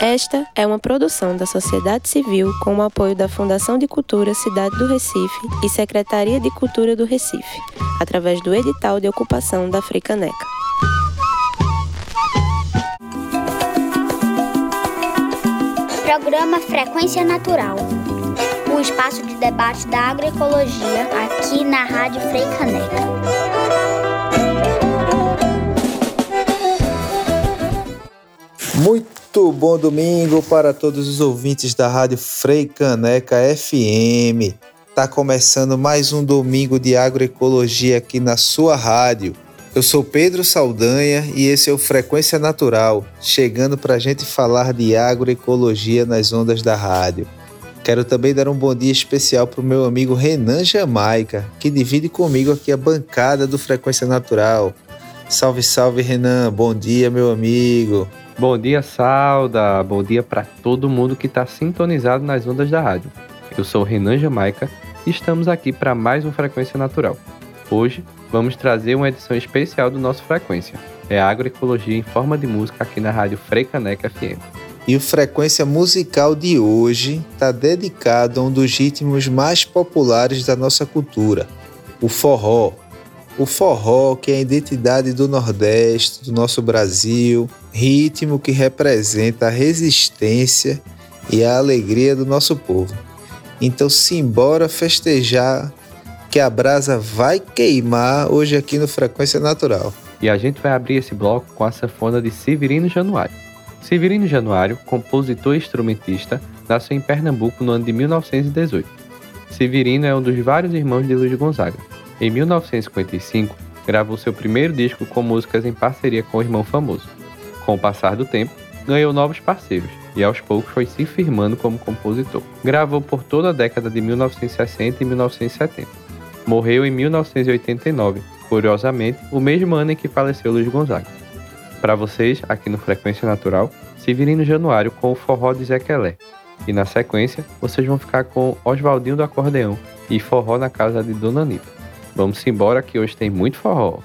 Esta é uma produção da sociedade civil com o apoio da Fundação de Cultura Cidade do Recife e Secretaria de Cultura do Recife, através do edital de ocupação da Fricaneca. Programa Frequência Natural. O espaço de debate da agroecologia aqui na Rádio Freicaneca. Muito bom domingo para todos os ouvintes da Rádio Frei Caneca FM. Tá começando mais um domingo de agroecologia aqui na sua rádio. Eu sou Pedro Saldanha e esse é o Frequência Natural, chegando para a gente falar de agroecologia nas ondas da rádio. Quero também dar um bom dia especial para o meu amigo Renan Jamaica, que divide comigo aqui a bancada do Frequência Natural. Salve, salve, Renan. Bom dia, meu amigo. Bom dia, Sauda. Bom dia para todo mundo que está sintonizado nas ondas da rádio. Eu sou Renan Jamaica e estamos aqui para mais um Frequência Natural. Hoje vamos trazer uma edição especial do nosso Frequência. É a agroecologia em forma de música aqui na rádio Freicaneca FM. E o Frequência Musical de hoje está dedicado a um dos ritmos mais populares da nossa cultura, o forró. O forró, que é a identidade do Nordeste, do nosso Brasil, ritmo que representa a resistência e a alegria do nosso povo. Então, simbora festejar que a brasa vai queimar hoje aqui no Frequência Natural. E a gente vai abrir esse bloco com a sanfona de Severino Januário. Severino Januário, compositor e instrumentista, nasceu em Pernambuco no ano de 1918. Severino é um dos vários irmãos de Luiz Gonzaga. Em 1955, gravou seu primeiro disco com músicas em parceria com o irmão famoso. Com o passar do tempo, ganhou novos parceiros e aos poucos foi se firmando como compositor. Gravou por toda a década de 1960 e 1970. Morreu em 1989, curiosamente, o mesmo ano em que faleceu Luiz Gonzaga. Para vocês, aqui no Frequência Natural, Severino Januário com o forró de Zequelé. E na sequência, vocês vão ficar com Oswaldinho do Acordeão e Forró na Casa de Dona Anitta. Vamos embora que hoje tem muito forró.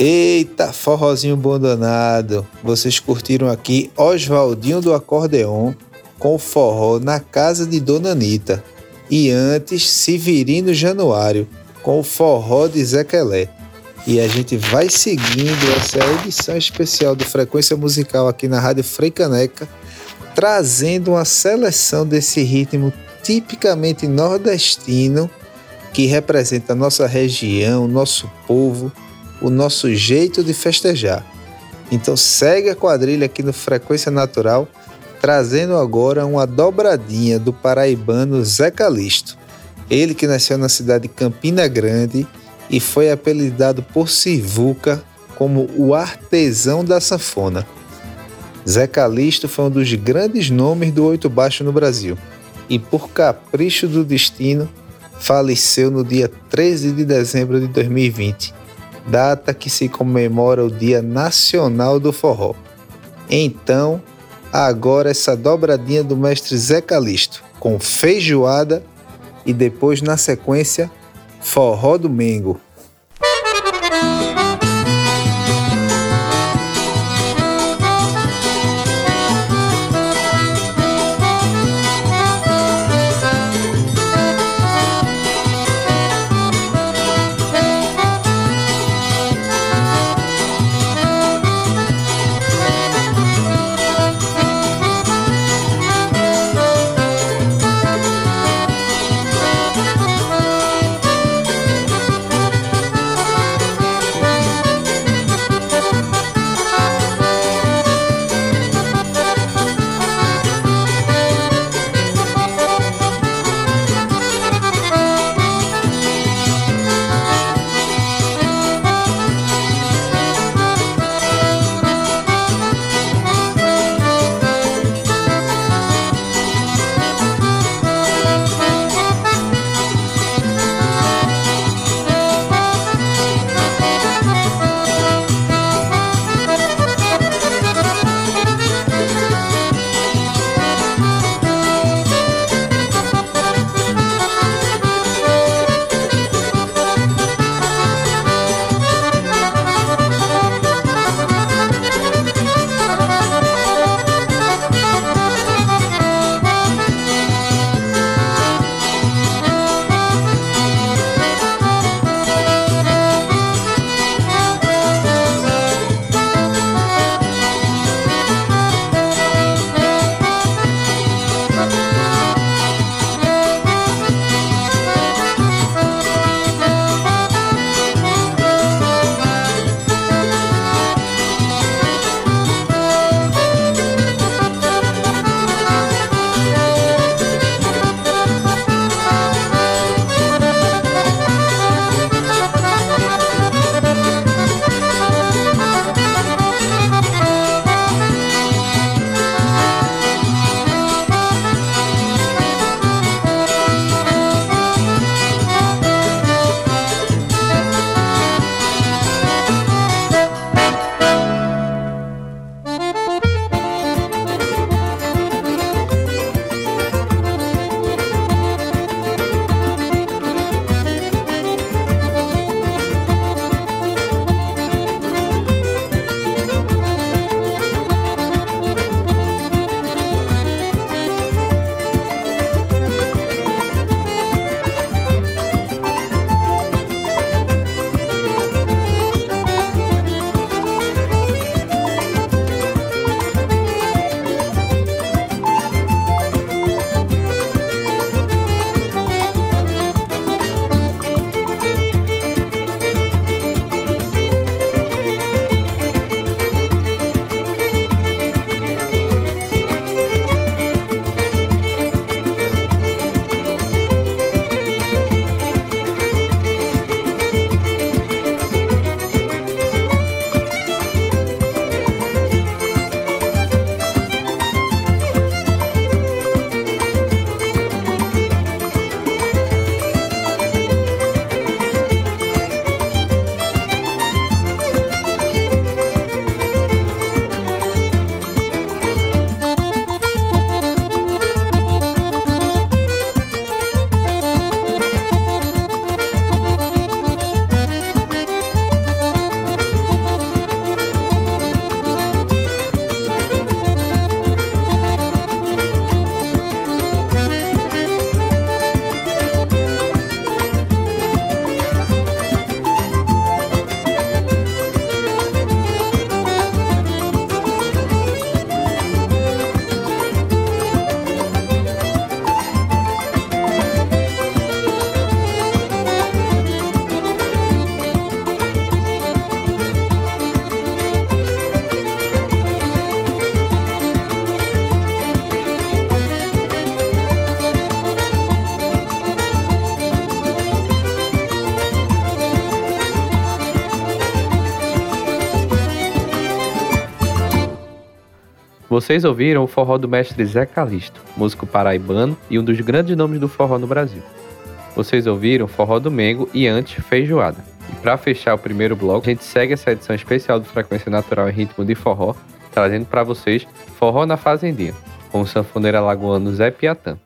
Eita, forrozinho abandonado. Vocês curtiram aqui Oswaldinho do Acordeon com o forró na casa de Dona Anitta. E antes, Severino Januário com o forró de Zé Quelé. E a gente vai seguindo essa edição especial do Frequência Musical aqui na Rádio Freicaneca, trazendo uma seleção desse ritmo tipicamente nordestino que representa a nossa região, nosso povo o nosso jeito de festejar. Então segue a quadrilha aqui no Frequência Natural, trazendo agora uma dobradinha do paraibano Zé Calixto. Ele que nasceu na cidade de Campina Grande e foi apelidado por Sivuca como o artesão da sanfona. Zé Calixto foi um dos grandes nomes do oito baixo no Brasil e por capricho do destino faleceu no dia 13 de dezembro de 2020 data que se comemora o Dia Nacional do Forró. Então, agora essa dobradinha do mestre Zé Calixto, com feijoada e depois na sequência Forró do Vocês ouviram o forró do mestre Zé Calixto, músico paraibano e um dos grandes nomes do forró no Brasil. Vocês ouviram forró do Mengo e antes Feijoada. E para fechar o primeiro bloco, a gente segue essa edição especial do Frequência Natural em Ritmo de Forró, trazendo para vocês Forró na Fazendinha, com o sanfoneiro alagoano Zé Piatã.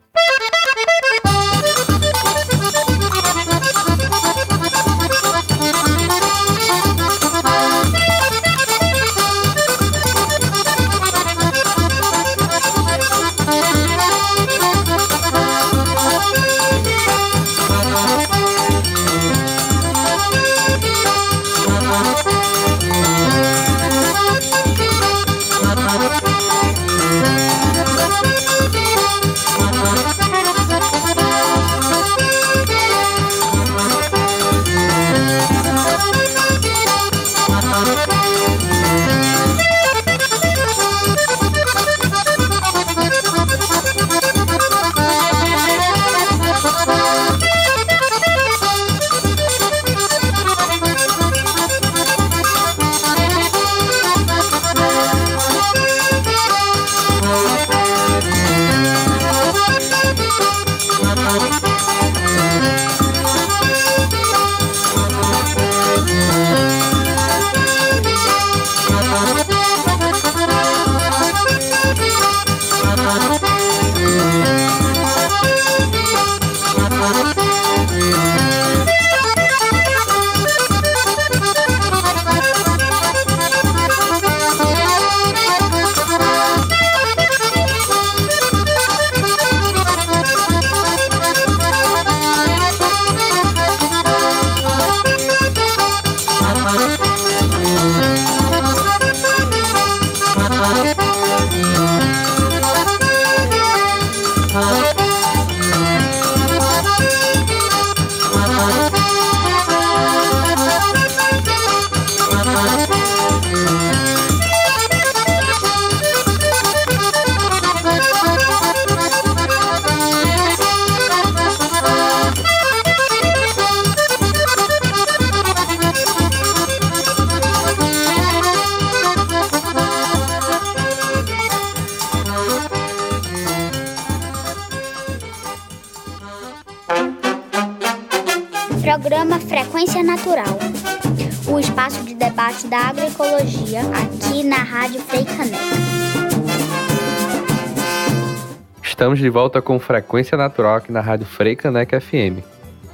Com Frequência Natural aqui na Rádio Freicaneca FM.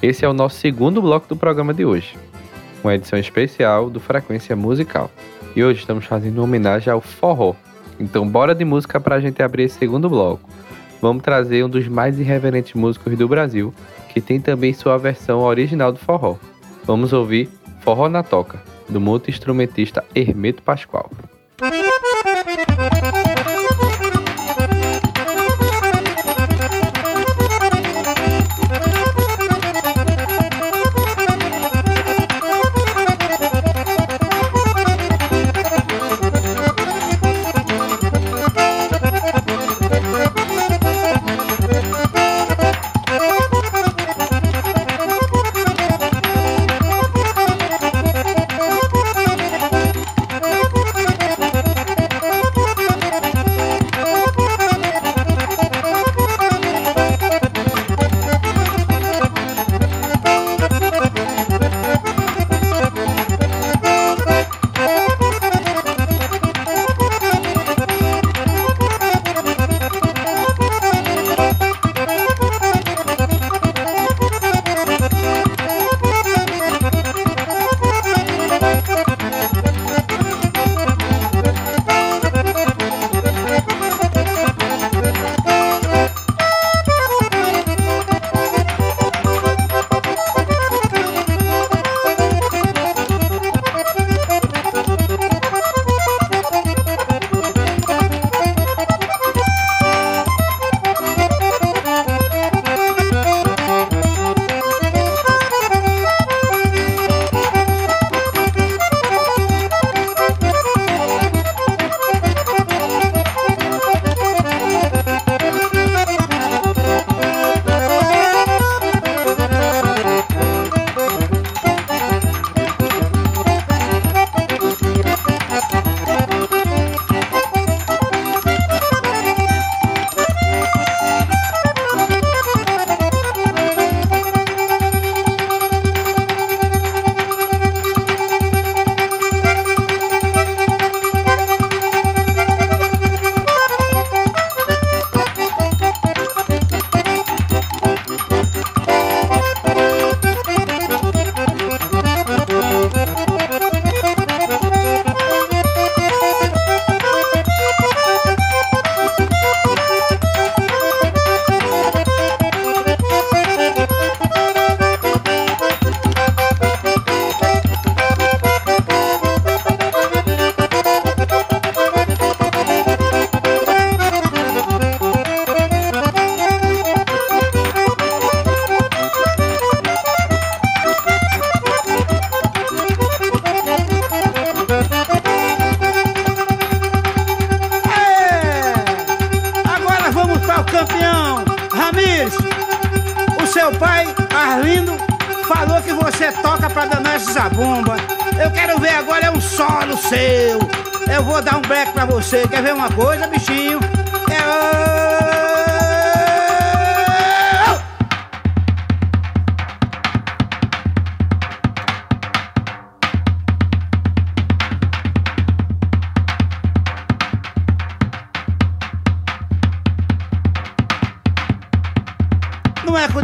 Esse é o nosso segundo bloco do programa de hoje, uma edição especial do Frequência Musical. E hoje estamos fazendo homenagem ao forró. Então bora de música para a gente abrir esse segundo bloco. Vamos trazer um dos mais irreverentes músicos do Brasil, que tem também sua versão original do forró. Vamos ouvir Forró na Toca, do multi-instrumentista Hermeto Pascoal.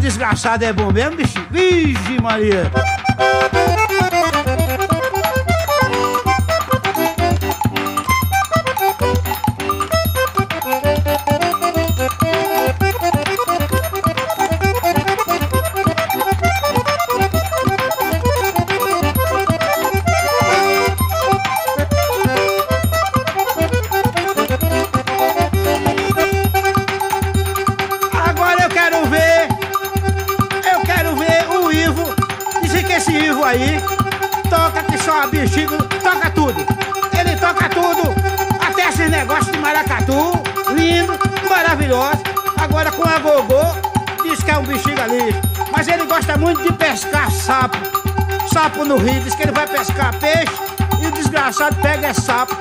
Desgraçado é bom mesmo, bichinho? Vixe, Maria! Sapo no rio, diz que ele vai pescar peixe e o desgraçado pega é sapo.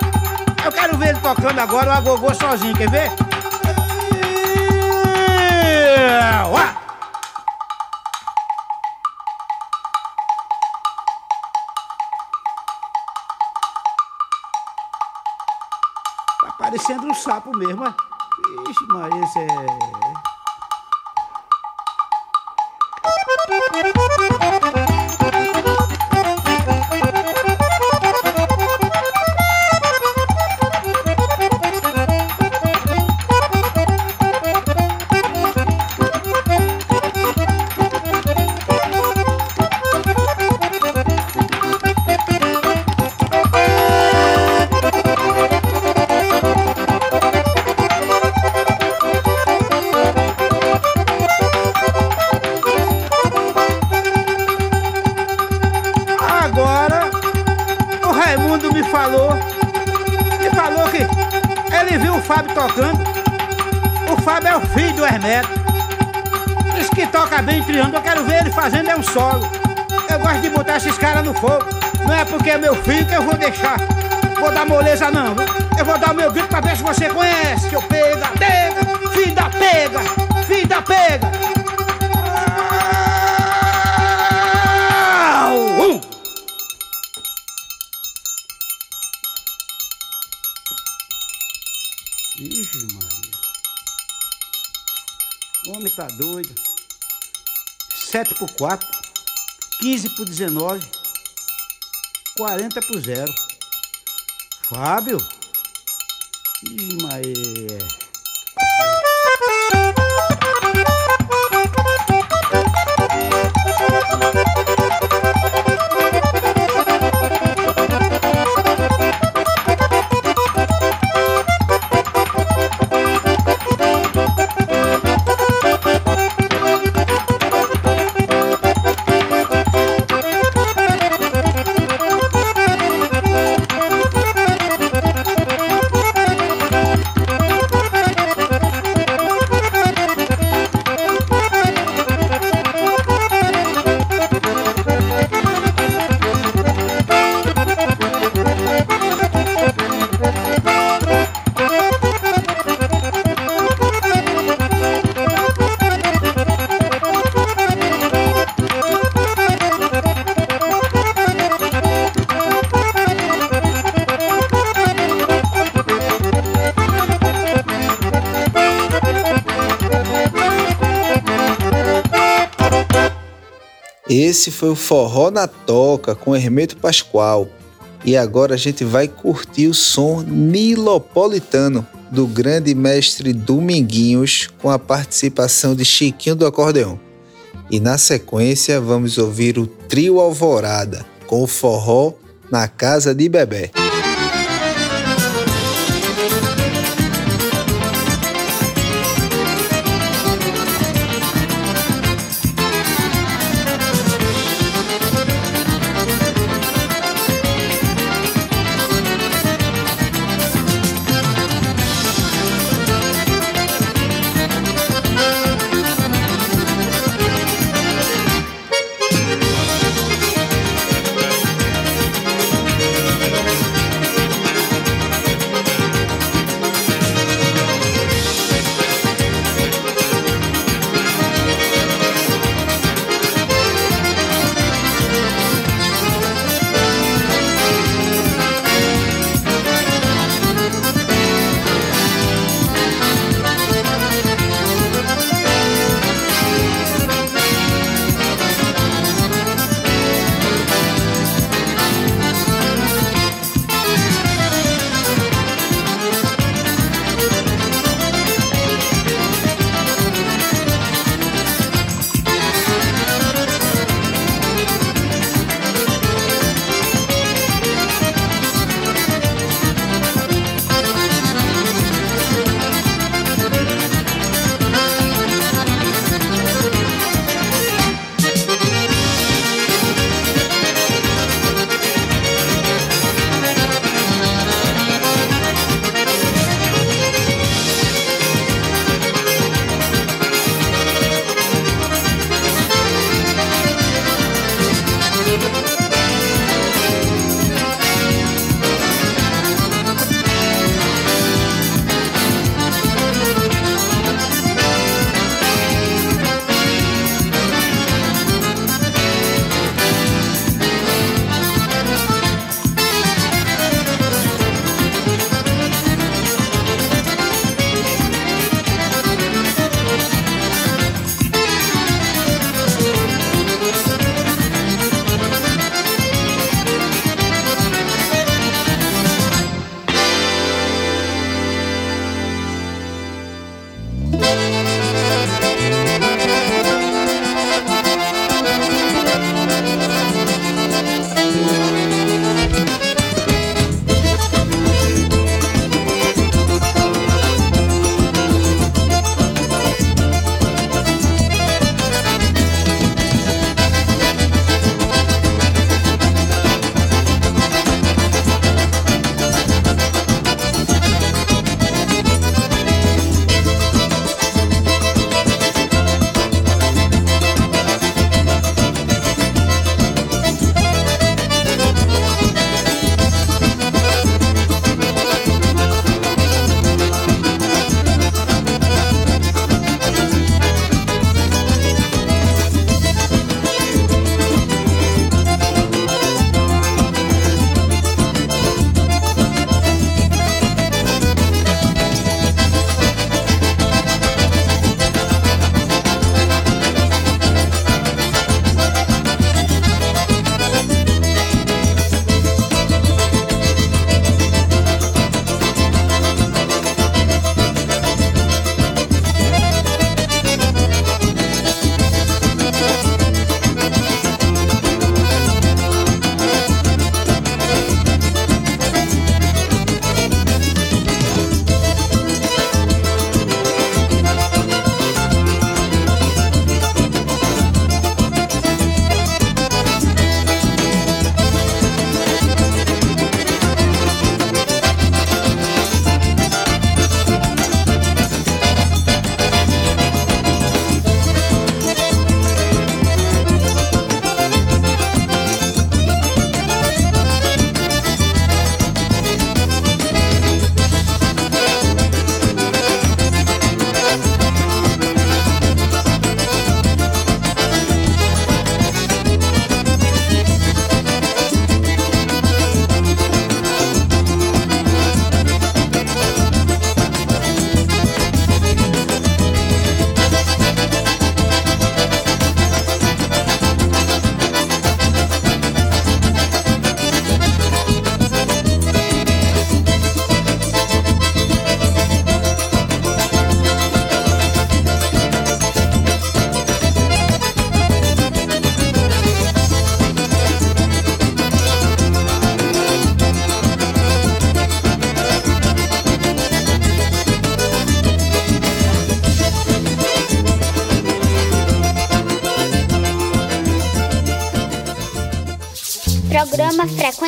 Eu quero ver ele tocando agora o agogô sozinho, quer ver? Hermeto. Diz que toca bem triângulo, eu quero ver ele fazendo é um solo. Eu gosto de botar esses caras no fogo. Não é porque é meu filho que eu vou deixar. Vou dar moleza não, viu? Eu vou dar o meu grito pra ver se você conhece. Que eu pega, pega, filho da pega, filho da pega. Au! 7 por 4, 15 por 19, 40 por 0. Fábio? Ih. Esse foi o Forró na Toca com Hermeto Pascoal. E agora a gente vai curtir o som nilopolitano do grande mestre Dominguinhos com a participação de Chiquinho do Acordeão. E na sequência vamos ouvir o Trio Alvorada com o forró na casa de Bebé.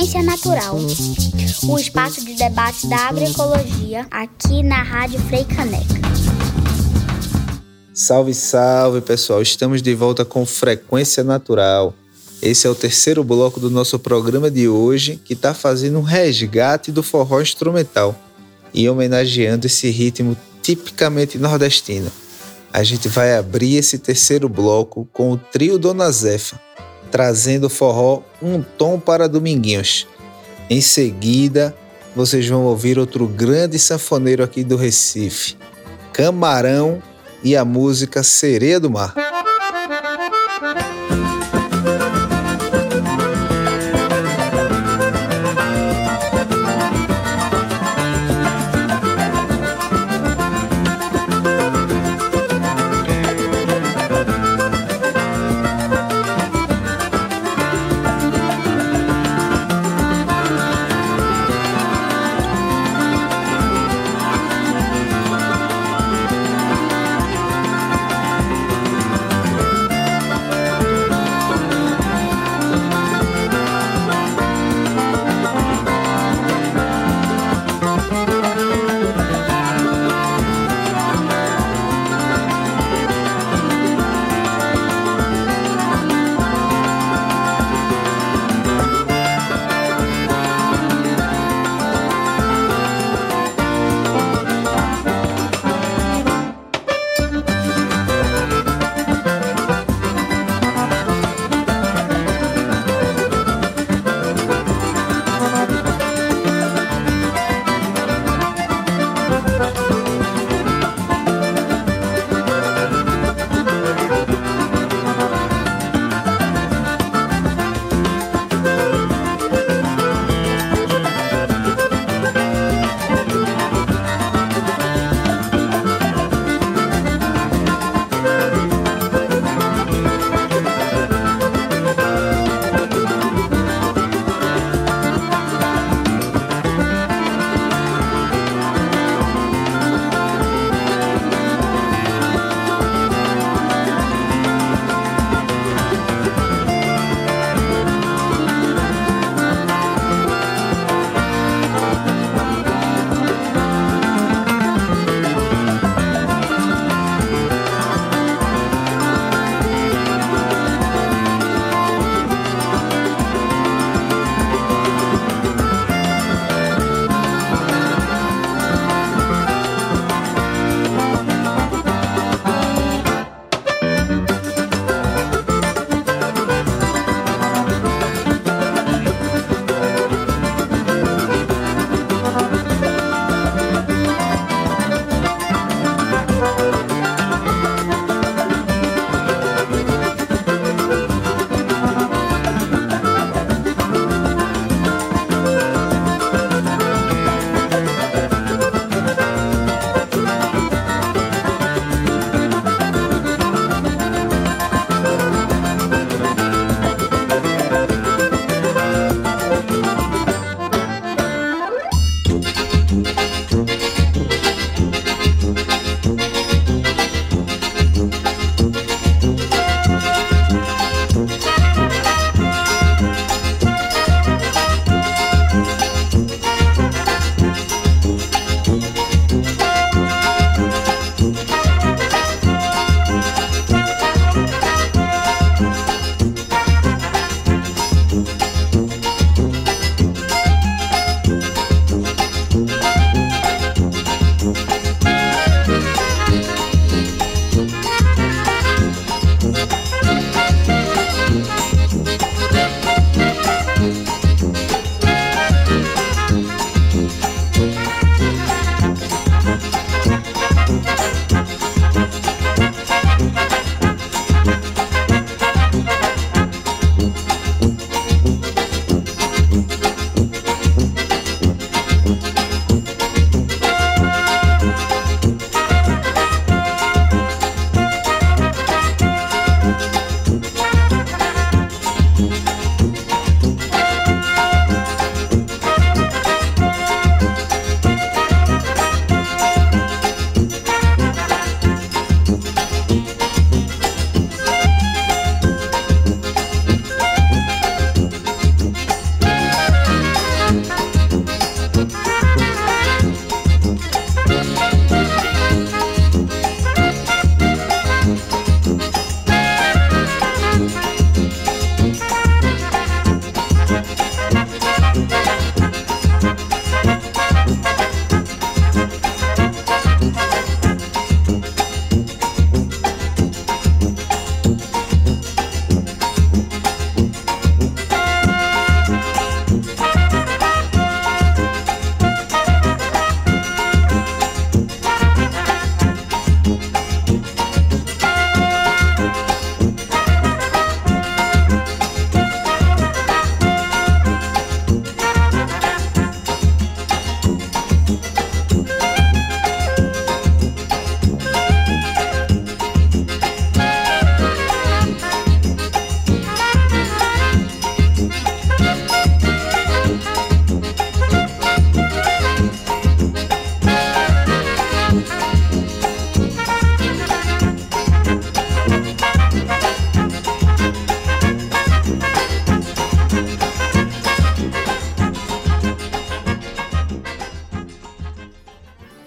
Frequência Natural. O espaço de debate da agroecologia aqui na Rádio Frei Caneca. Salve, salve, pessoal. Estamos de volta com Frequência Natural. Esse é o terceiro bloco do nosso programa de hoje, que está fazendo um resgate do forró instrumental e homenageando esse ritmo tipicamente nordestino. A gente vai abrir esse terceiro bloco com o trio Dona Zefa, trazendo o forró Um Tom para Dominguinhos. Em seguida, vocês vão ouvir outro grande sanfoneiro aqui do Recife, Camarão e a música Sereia do Mar.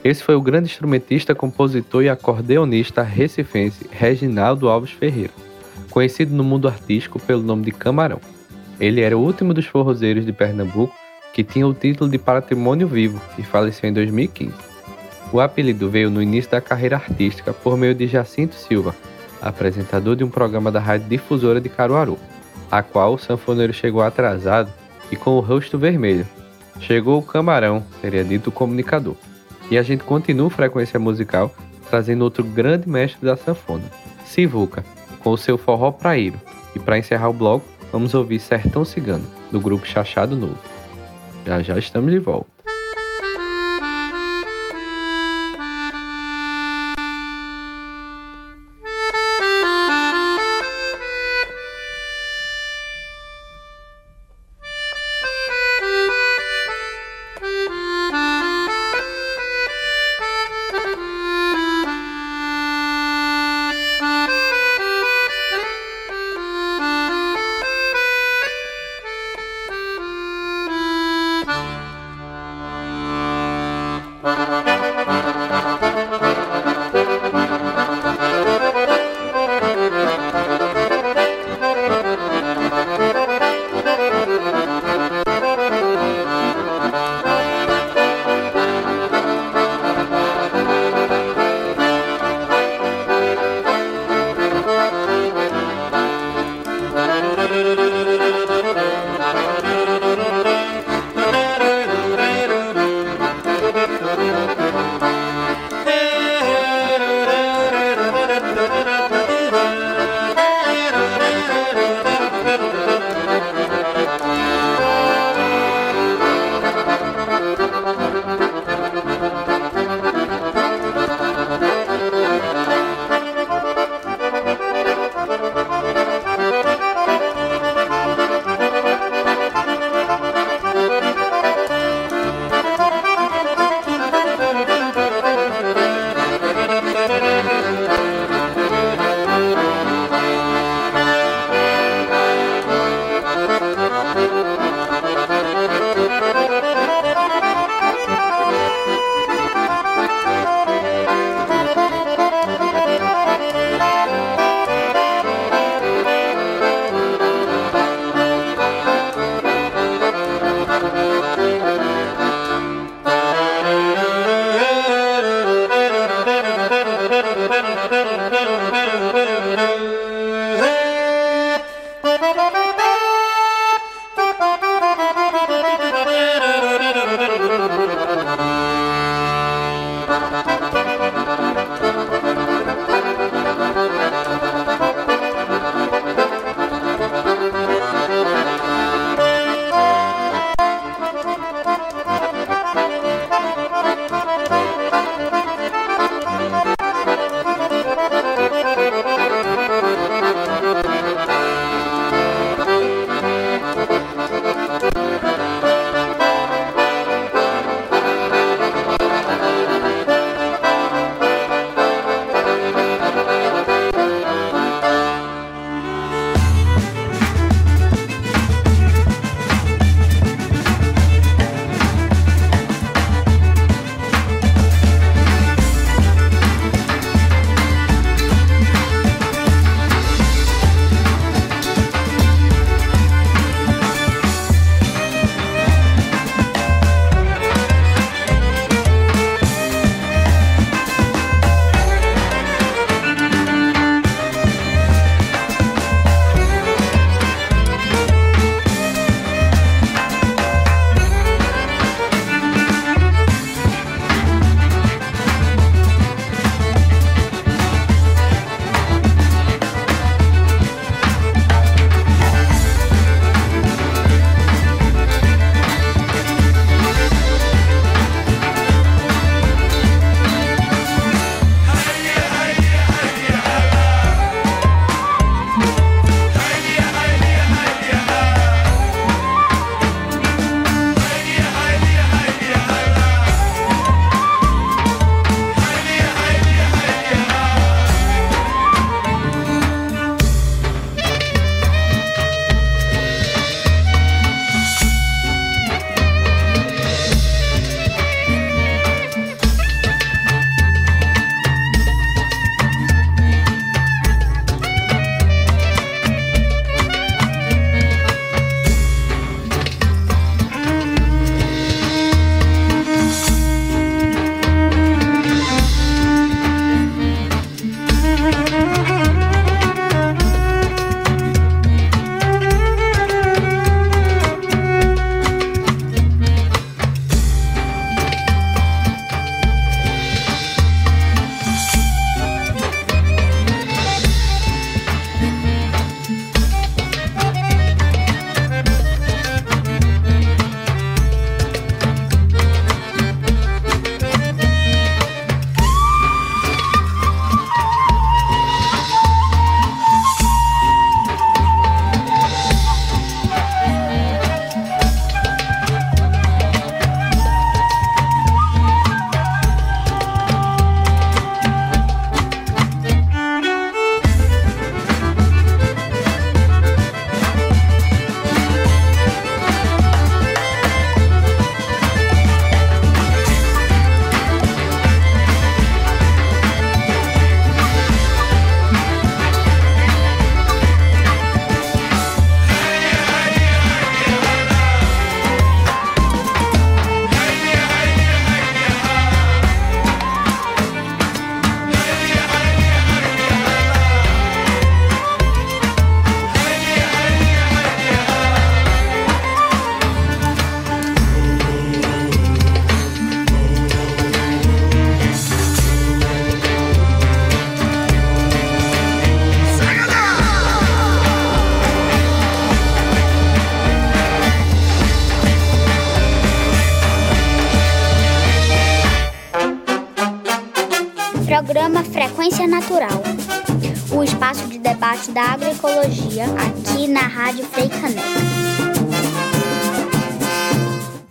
Esse foi o grande instrumentista, compositor e acordeonista recifense Reginaldo Alves Ferreira, conhecido no mundo artístico pelo nome de Camarão. Ele era o último dos forrozeiros de Pernambuco que tinha o título de patrimônio vivo e faleceu em 2015. O apelido veio no início da carreira artística por meio de Jacinto Silva, apresentador de um programa da rádio difusora de Caruaru, a qual o sanfoneiro chegou atrasado e com o rosto vermelho. Chegou o camarão, seria dito o comunicador. E a gente continua frequência musical trazendo outro grande mestre da sanfona, Sivuca, com o seu forró praíro. E para encerrar o bloco, vamos ouvir Sertão Cigano, do grupo Chachado Novo. Já já estamos de volta. Frequência Natural, o espaço de debate da agroecologia aqui na Rádio Freicaneca.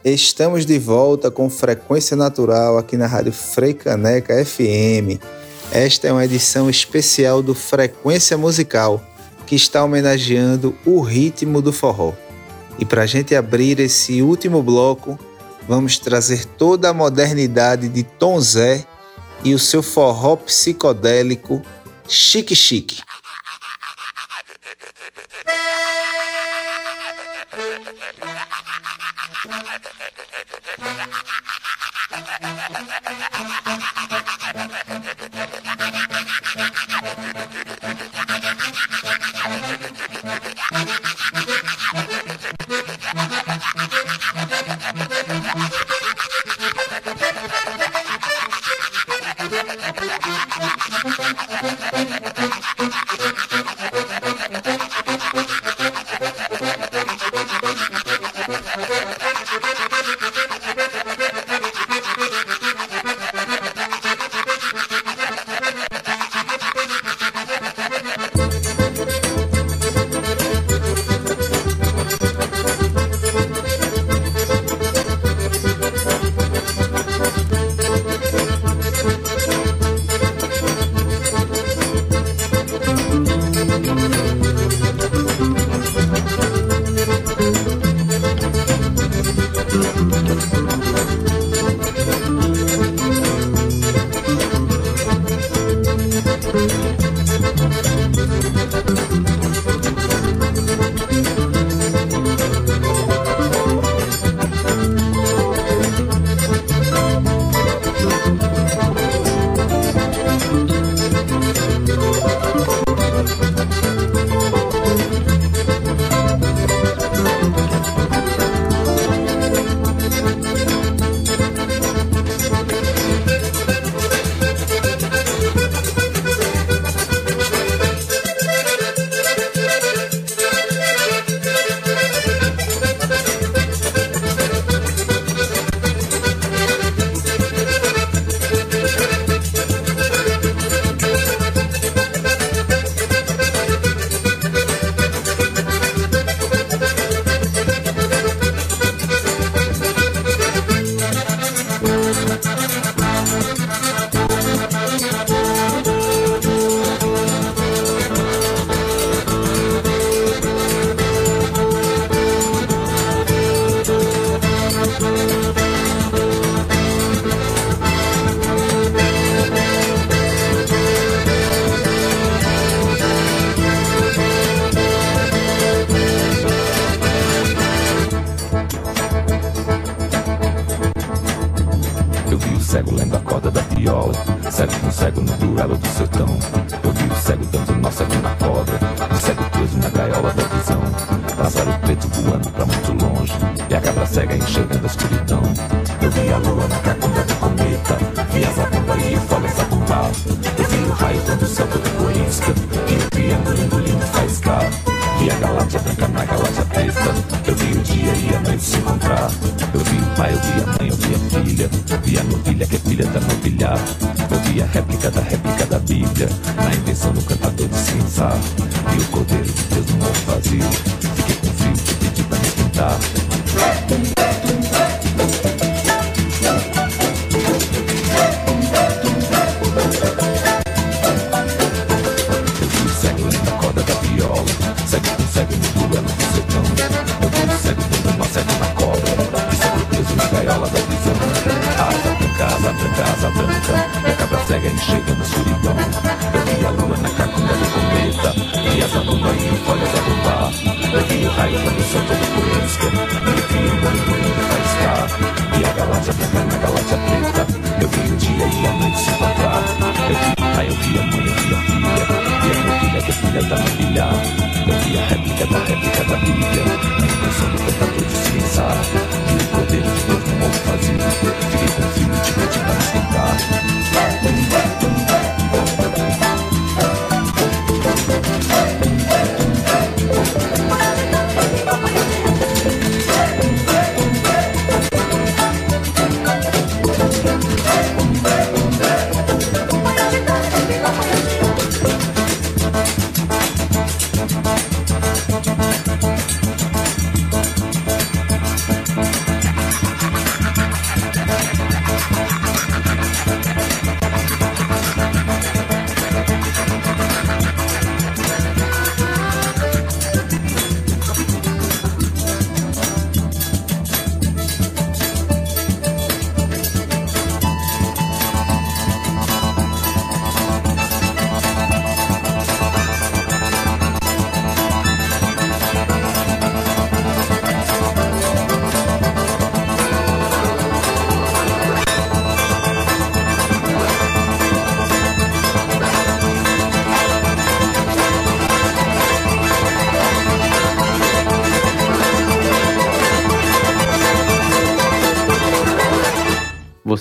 Estamos de volta com Frequência Natural aqui na Rádio Freicaneca FM. Esta é uma edição especial do Frequência Musical, que está homenageando o ritmo do forró. E para a gente abrir esse último bloco, vamos trazer toda a modernidade de Tom Zé e o seu forró psicodélico chique chique. Música lua na cacunda do cometa. Vi e o fole sacumbá Eu vi o raio quando o céu todo corisca E o triângulo lindo faísca Vi a galáxia branca na galáxia preta. Eu vi o dia e a noite se encontrar. Eu vi o pai, eu vi a mãe, eu vi a filha. Vi a novilha que é filha da novilha. Eu vi a réplica da réplica da Bíblia. Na invenção do cantador de cinza. E o cordeiro de Deus no mundo vazio. Fiquei com frio, pedi pra me esquentar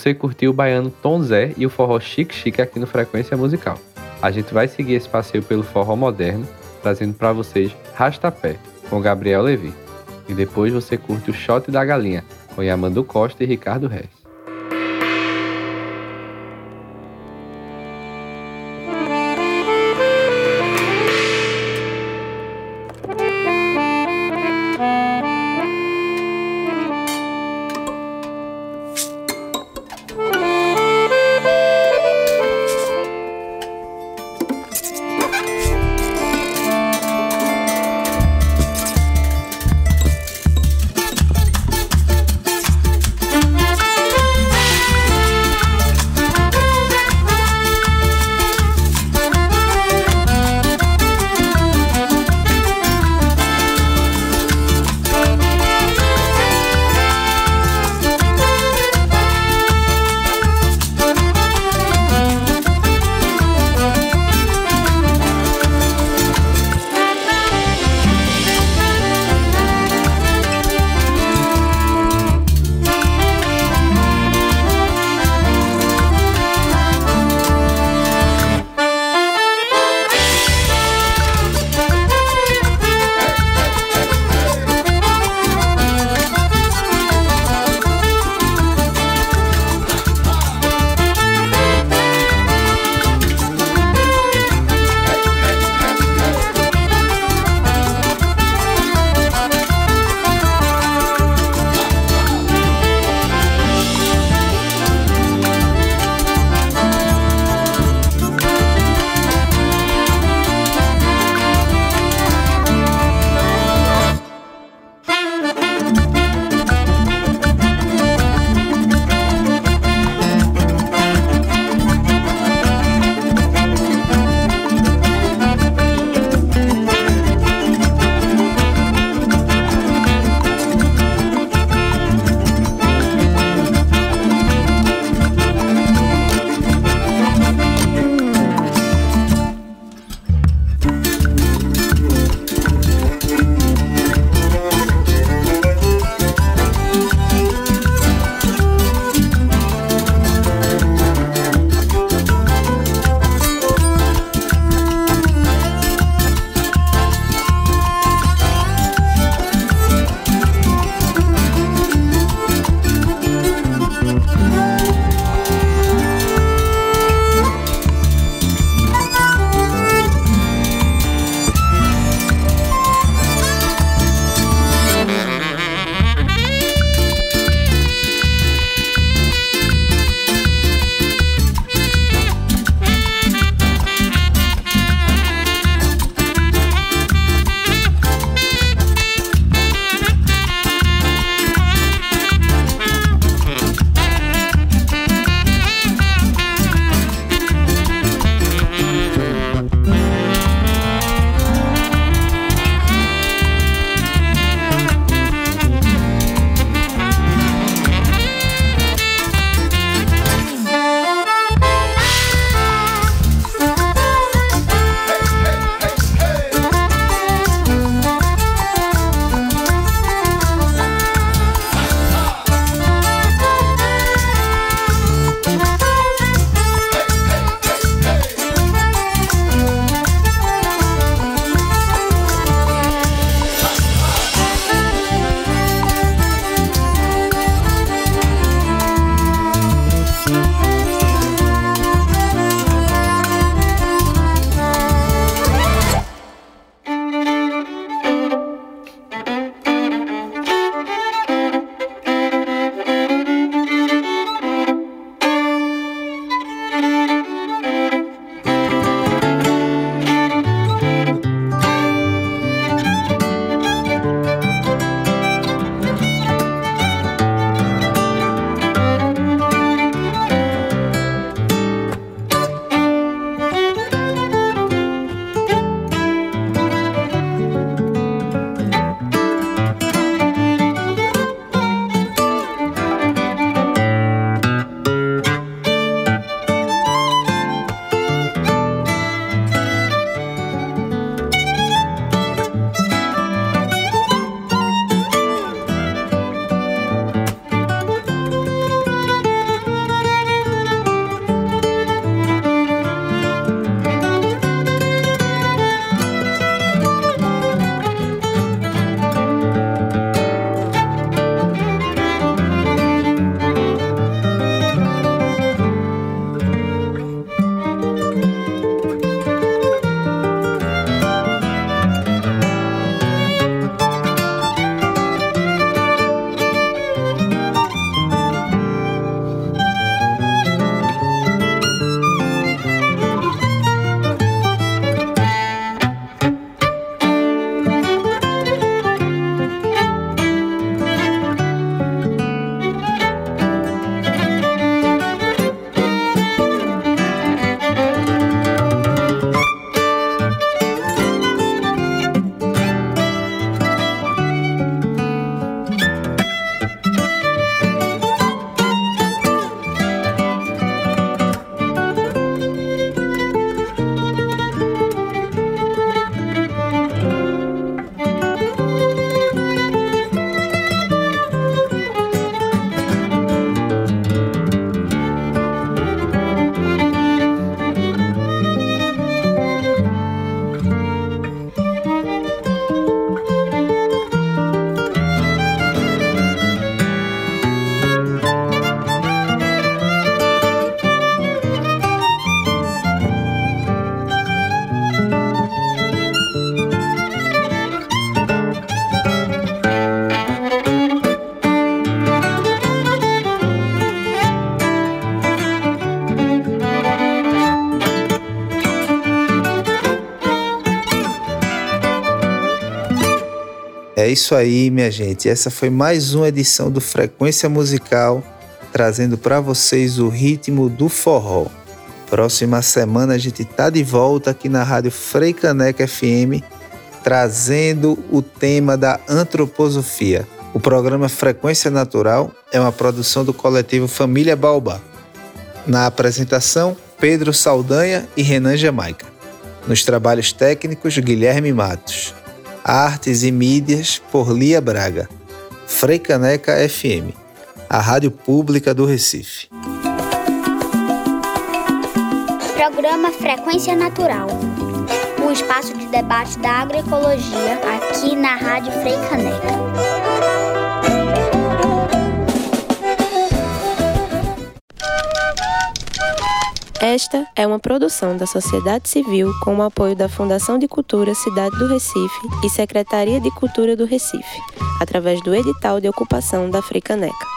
Você curtiu o baiano Tom Zé e o forró Chique Chique aqui no Frequência Musical. A gente vai seguir esse passeio pelo forró moderno, trazendo para vocês Rastapé, com Gabriel Levi. E depois você curte o Shot da Galinha, com Yamandu Costa e Ricardo Reis. É isso aí, minha gente. Essa foi mais uma edição do Frequência Musical, trazendo para vocês o ritmo do forró. Próxima semana a gente tá de volta aqui na Rádio Freicaneca FM, trazendo o tema da antroposofia. O programa Frequência Natural é uma produção do coletivo Família Baobá. Na apresentação, Pedro Saldanha e Renan Jamaica. Nos trabalhos técnicos, Guilherme Matos. Artes e Mídias por Lia Braga. Freicaneca FM, a rádio pública do Recife. Programa Frequência Natural. Um espaço de debate da agroecologia aqui na Rádio Freicaneca. Esta é uma produção da sociedade civil com o apoio da Fundação de Cultura Cidade do Recife e Secretaria de Cultura do Recife, através do edital de ocupação da Fricaneca.